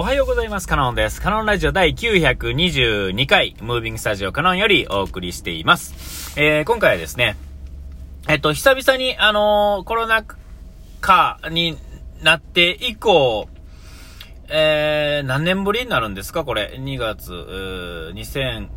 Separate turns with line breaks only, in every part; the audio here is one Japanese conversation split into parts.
おはようございます。カノンです。カノンラジオ第922回、ムービングスタジオカノンよりお送りしています。えー、今回はですね、えっと、久々に、あのー、コロナ禍になって以降、えー、何年ぶりになるんですか？これ。2月、う2000、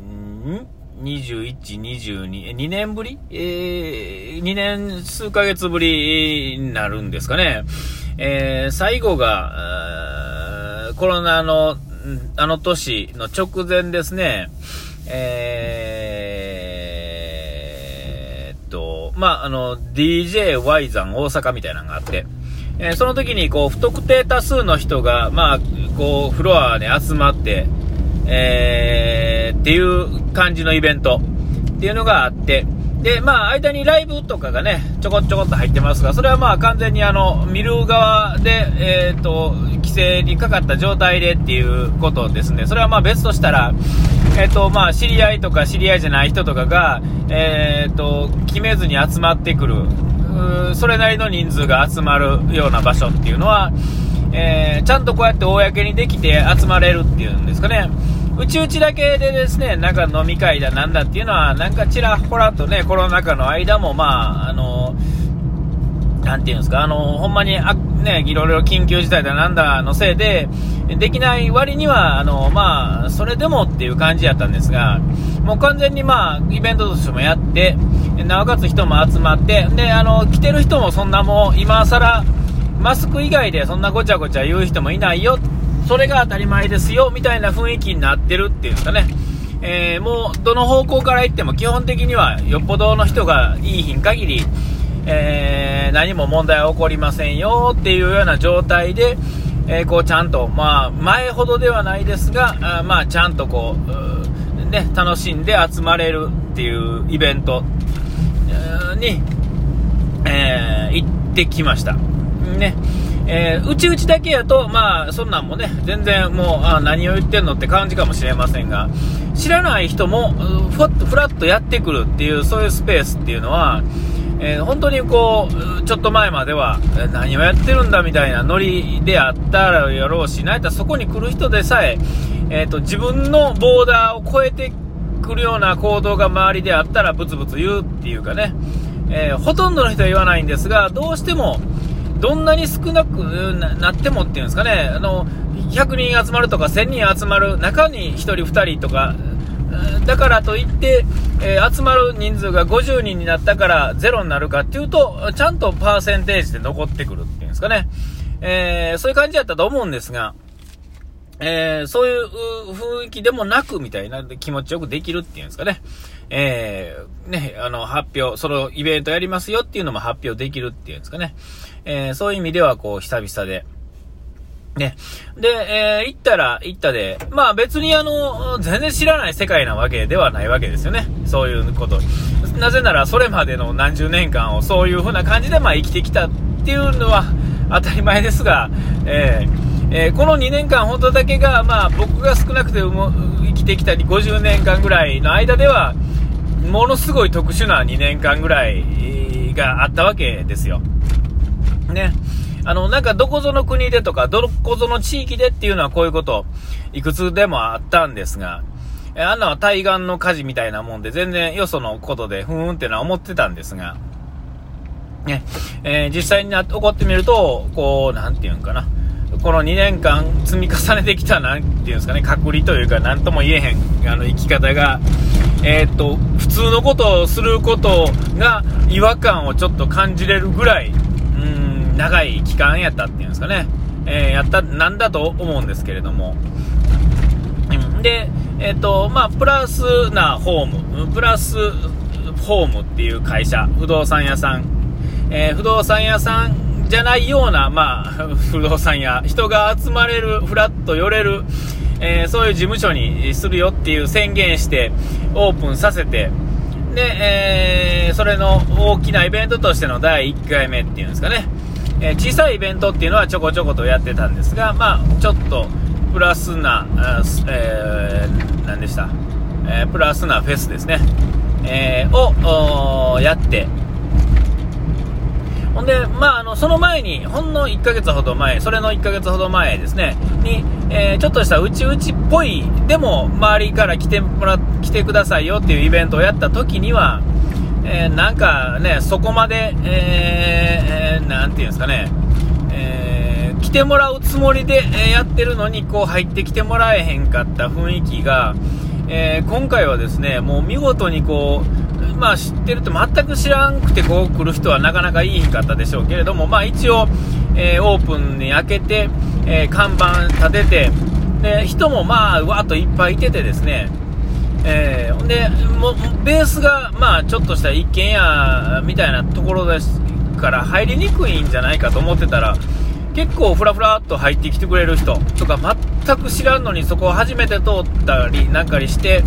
ん21、22、2年ぶり？えー、2年数ヶ月ぶりになるんですかね。えー、最後が、コロナの、あの年の直前ですね、えー、っと、まあ、あの、DJY 山大阪みたいなのがあって、えー、その時に、こう、不特定多数の人が、まあ、こう、フロアに集まって、えー、っていう感じのイベントっていうのがあって、で、まあ、間にライブとかがね、ちょこちょこっと入ってますが、それはまあ、完全にあの、見る側で、えっ、ー、と、規制にかかった状態でっていうことですね。それはまあ、別としたら、えっ、ー、と、まあ、知り合いとか知り合いじゃない人とかが、えっ、ー、と、決めずに集まってくる、それなりの人数が集まるような場所っていうのは、えちゃんとこうやって公にできて集まれるっていうんですかね。うちうちだけでですね、なんか飲み会だなんだっていうのは、なんかちらほらとね、コロナ禍の間も、まあ、あの、なんていうんですか、あの、ほんまに、あ、ね、いろいろ緊急事態だなんだのせいで、できない割には、あの、まあ、それでもっていう感じやったんですが、もう完全にまあ、イベントとしてもやって、なおかつ人も集まって、で、あの、来てる人もそんなもう、今更、マスク以外でそんなごちゃごちゃ言う人もいないよっそれが当たり前ですよ、みたいな雰囲気になってるっていうんですかね。えー、もう、どの方向から行っても基本的には、よっぽどの人がいい日に限り、えー、何も問題は起こりませんよっていうような状態で、えー、こうちゃんと、まあ、前ほどではないですが、あまあ、ちゃんとこう、ね、楽しんで集まれるっていうイベントに、え、行ってきました。ね。えー、うちうちだけやと、まあ、そんなんもね、全然もう、あ何を言ってんのって感じかもしれませんが、知らない人も、ふわっと、ふらっとやってくるっていう、そういうスペースっていうのは、えー、本当にこう、ちょっと前までは、何をやってるんだみたいなノリであったらやろうし、なんやそこに来る人でさえ、えっ、ー、と、自分のボーダーを超えてくるような行動が周りであったらブツブツ言うっていうかね、えー、ほとんどの人は言わないんですが、どうしても、どんなに少なくなってもっていうんですかね、あの、100人集まるとか1000人集まる中に1人2人とか、だからといって、えー、集まる人数が50人になったからゼロになるかっていうと、ちゃんとパーセンテージで残ってくるっていうんですかね。えー、そういう感じだったと思うんですが、えー、そういう雰囲気でもなくみたいな気持ちよくできるっていうんですかね。えー、ね、あの、発表、そのイベントやりますよっていうのも発表できるっていうんですかね。えー、そういう意味では、こう、久々で、ね。で、えー、行ったら行ったで、まあ別にあの、全然知らない世界なわけではないわけですよね。そういうこと。なぜなら、それまでの何十年間をそういう風な感じで、まあ生きてきたっていうのは当たり前ですが、えー、えー、この2年間ほどだけが、まあ僕が少なくて生きてきたり50年間ぐらいの間では、ものすごい特殊な2年間ぐらいがあったわけですよ。ね。あの、なんかどこぞの国でとか、どこぞの地域でっていうのはこういうこと、いくつでもあったんですが、あんなは対岸の火事みたいなもんで、全然よそのことで、ふーんってのは思ってたんですが、ね、えー、実際にな起こってみると、こう、なんていうんかな、この2年間積み重ねてきた、なんていうんですかね、隔離というか、なんとも言えへん、あの、生き方が、えー、っと、普通のことをすることが違和感をちょっと感じれるぐらい、長い期間やったっていうんですかね、えー、やった、なんだと思うんですけれども。で、えっ、ー、と、まあ、プラスなホーム、プラスホームっていう会社、不動産屋さん、えー、不動産屋さんじゃないような、まあ、不動産屋、人が集まれる、ふらっと寄れる、えー、そういう事務所にするよっていう宣言して、オープンさせて、で、えー、それの大きなイベントとしての第1回目っていうんですかね。えー、小さいイベントっていうのはちょこちょことやってたんですが、まあ、ちょっとプラスな、えー、何でした、えー、プラスなフェスですね、えー、をやって。ほんで、まあ、あの、その前に、ほんの1ヶ月ほど前、それの1ヶ月ほど前ですね、に、えー、ちょっとしたうちうちっぽい、でも、周りから来てもら、来てくださいよっていうイベントをやった時には、えー、なんかね、そこまで、えー、なんていうんですかね、えー、来てもらうつもりで、えやってるのに、こう入ってきてもらえへんかった雰囲気が、え今回はですね、もう見事にこう、まあ知ってると全く知らんくてこう来る人はなかなかいいかったでしょうけれども、まあ一応、えー、オープンに開けて、えー、看板立てて、で、人もまあ、わーっといっぱいいててですね、えー、で、もベースが、まあ、ちょっとした一軒家みたいなところですから入りにくいんじゃないかと思ってたら、結構ふらふらっと入ってきてくれる人とか全く知らんのにそこを初めて通ったりなんかにして、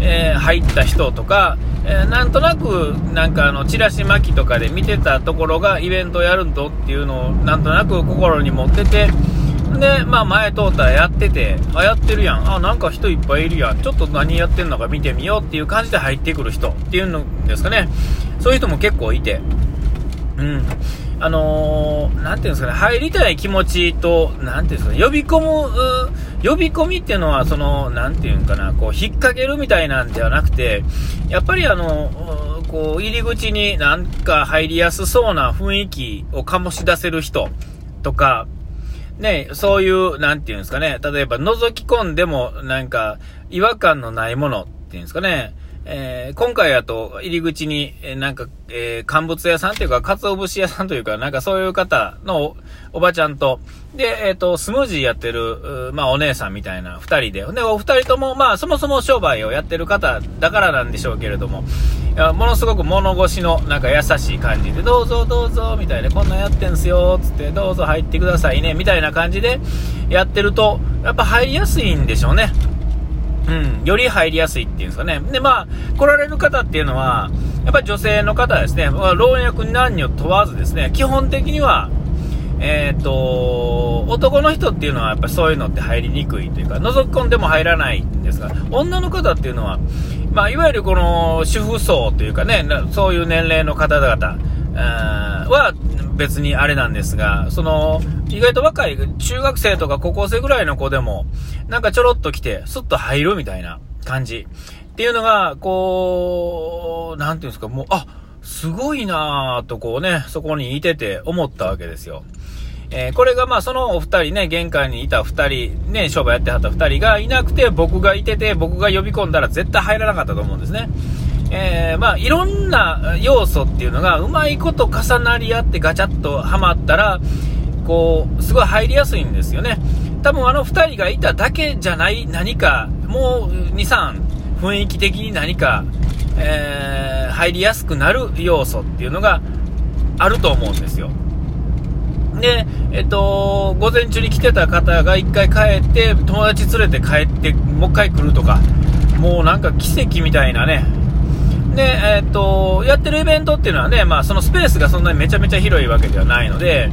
えー、入った人とか、えー、なんとなく、なんかあの、チラシ巻きとかで見てたところがイベントやるんとっていうのを、なんとなく心に持ってて、で、まあ前通ったらやってて、あ、やってるやん。あ、なんか人いっぱいいるやん。ちょっと何やってんのか見てみようっていう感じで入ってくる人っていうのですかね。そういう人も結構いて。うん。あのー、なんていうんですかね、入りたい気持ちと、なんていうんですかね、呼び込む、呼び込みっていうのは、その、なんていうんかな、こう、引っ掛けるみたいなんではなくて、やっぱりあの、こう、入り口になんか入りやすそうな雰囲気を醸し出せる人とか、ね、そういう、なんていうんですかね、例えば覗き込んでも、なんか、違和感のないものっていうんですかね、えー、今回やと入り口に、えー、なんか、えー、乾物屋さんというか、鰹節屋さんというか、なんかそういう方のおばちゃんと、で、えっ、と、スムージーやってる、まあお姉さんみたいな二人で、で、お二人とも、まあそもそも商売をやってる方だからなんでしょうけれども、いやものすごく物腰のなんか優しい感じで、どうぞどうぞ、みたいな、こんなんやってんすよ、つって、どうぞ入ってくださいね、みたいな感じでやってると、やっぱ入りやすいんでしょうね。うん、より入りやすいっていうんですかね。で、まあ、来られる方っていうのは、やっぱり女性の方ですね、まあ、老若男女問わずですね、基本的には、えっ、ー、と、男の人っていうのはやっぱりそういうのって入りにくいというか、覗き込んでも入らないんですが、女の方っていうのは、まあ、いわゆるこの主婦層というかね、そういう年齢の方々は別にあれなんですが、その、意外と若い中学生とか高校生ぐらいの子でも、なんかちょろっと来て、スッと入るみたいな感じ。っていうのが、こう、なんていうんですか、もう、あ、すごいなぁとこうね、そこにいてて思ったわけですよ。えー、これがまあそのお二人ね、玄関にいた二人、ね、商売やってはった二人がいなくて、僕がいてて、僕が呼び込んだら絶対入らなかったと思うんですね。えー、まあいろんな要素っていうのがうまいこと重なり合ってガチャッとはまったら、こう、すごい入りやすいんですよね。多分あの2人がいただけじゃない何か、もう2、3、雰囲気的に何か、えー、入りやすくなる要素っていうのがあると思うんですよ。で、えっと、午前中に来てた方が1回帰って、友達連れて帰って、もう1回来るとか、もうなんか奇跡みたいなね、で、えー、っと、やってるイベントっていうのはね、まあ、そのスペースがそんなにめちゃめちゃ広いわけではないので、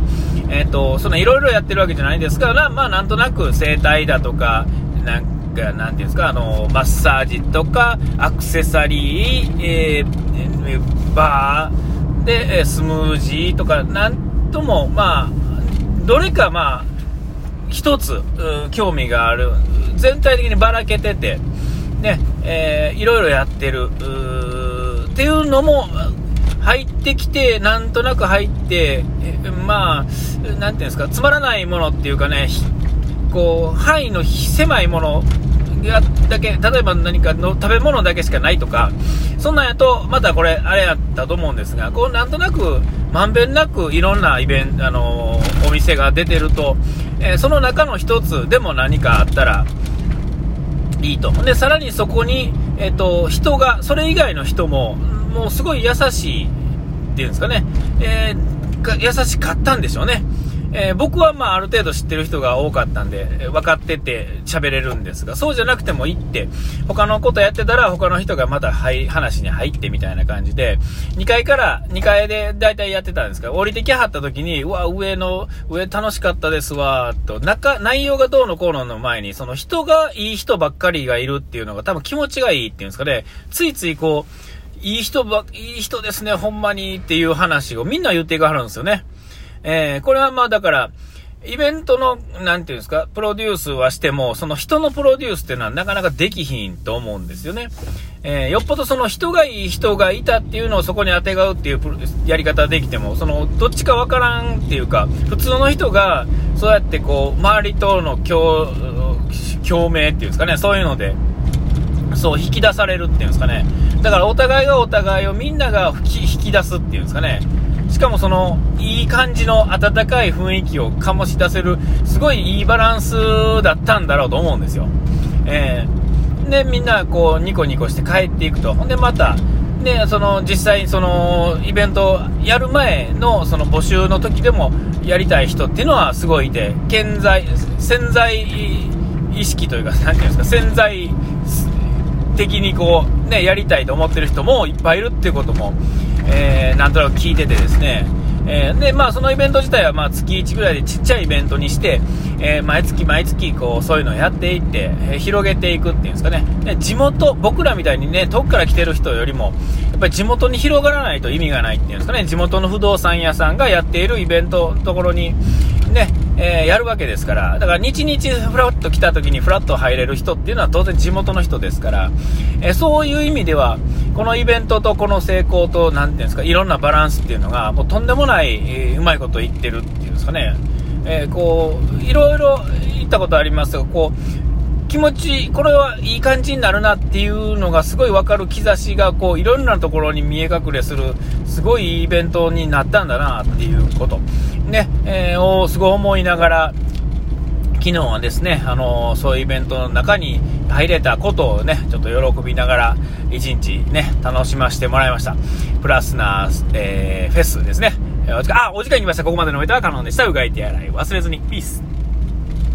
えー、っと、そのいろいろやってるわけじゃないんですが、まあ、なんとなく整体だとか、なんか、なんていうんですか、あの、マッサージとか、アクセサリー、えー、バーで、スムージーとか、なんとも、まあ、どれかまあ、一つ、興味がある。全体的にばらけてて、ね、えー、いろいろやってる。っていうのも入ってきて、なんとなく入って、まあ、なんていうんですか、つまらないものっていうかね、こう、範囲の狭いものがだけ、例えば何かの食べ物だけしかないとか、そんなんやと、またこれ、あれやったと思うんですが、こう、なんとなく、まんべんなくいろんなイベント、あのお店が出てると、えー、その中の一つでも何かあったら、いいと。で、さらにそこに、えっ、と、人が、それ以外の人も、もうすごい優しいっていうんですかね、えー、優しかったんでしょうね。えー、僕はまあある程度知ってる人が多かったんで、分かってて喋れるんですが、そうじゃなくても行って、他のことやってたら他の人がまたはい話に入ってみたいな感じで、2階から、2階で大体やってたんですけど、降りてきはった時に、うわ、上の、上楽しかったですわ、と、中、内容がどうのこうのの前に、その人がいい人ばっかりがいるっていうのが多分気持ちがいいっていうんですかね、ついついこう、いい人ば、いい人ですね、ほんまにっていう話をみんな言っていかはるんですよね。えー、これはまあだから、イベントの、なんていうんですか、プロデュースはしても、その人のプロデュースっていうのはなかなかできひんと思うんですよね。えー、よっぽどその人がいい人がいたっていうのをそこに当てがうっていうやり方できても、その、どっちかわからんっていうか、普通の人が、そうやってこう、周りとの共、共鳴っていうんですかね、そういうので、そう、引き出されるっていうんですかね。だからお互いがお互いをみんなが引き出すっていうんですかね。しかもその、いい感じの温かい雰囲気を醸し出せる、すごいいいバランスだったんだろうと思うんですよ。えー、で、みんなこう、ニコニコして帰っていくと。ほんで、また、で、その、実際、その、イベントやる前の、その募集の時でも、やりたい人っていうのはすごいいて、健在、潜在意識というか、なんていうんですか、潜在的にこう、ね、やりたいと思ってる人もいっぱいいるっていうことも、えー、なんとなく聞いててですね、えー、で、まあ、そのイベント自体は、まあ、月1ぐらいでちっちゃいイベントにして、えー、毎月毎月、こう、そういうのをやっていって、えー、広げていくっていうんですかね。で地元、僕らみたいにね、遠くから来てる人よりも、やっぱり地元に広がらないと意味がないっていうんですかね。地元の不動産屋さんがやっているイベントのところに、ね、えー、やるわけですから、だから日々フラッと来た時にフラッと入れる人っていうのは当然地元の人ですから、えー、そういう意味では、このイベントとこの成功と、なんていうんですか、いろんなバランスっていうのが、もうとんでもない、えー、うまいこと言ってるっていうんですかね、えこう、いろいろ言ったことありますが、こう、気持ち、これはいい感じになるなっていうのがすごいわかる兆しが、こう、いろんなところに見え隠れする、すごいイベントになったんだなっていうこと、ね、えー、をすごい思いながら、昨日はですね、あの、そういうイベントの中に入れたことをね、ちょっと喜びながら、一日ね、楽しませてもらいました。プラスな、えー、フェスですね。あ、お時間に来ました。ここまでのおいたはカノンでした。うがいて洗い忘れずに。ピース。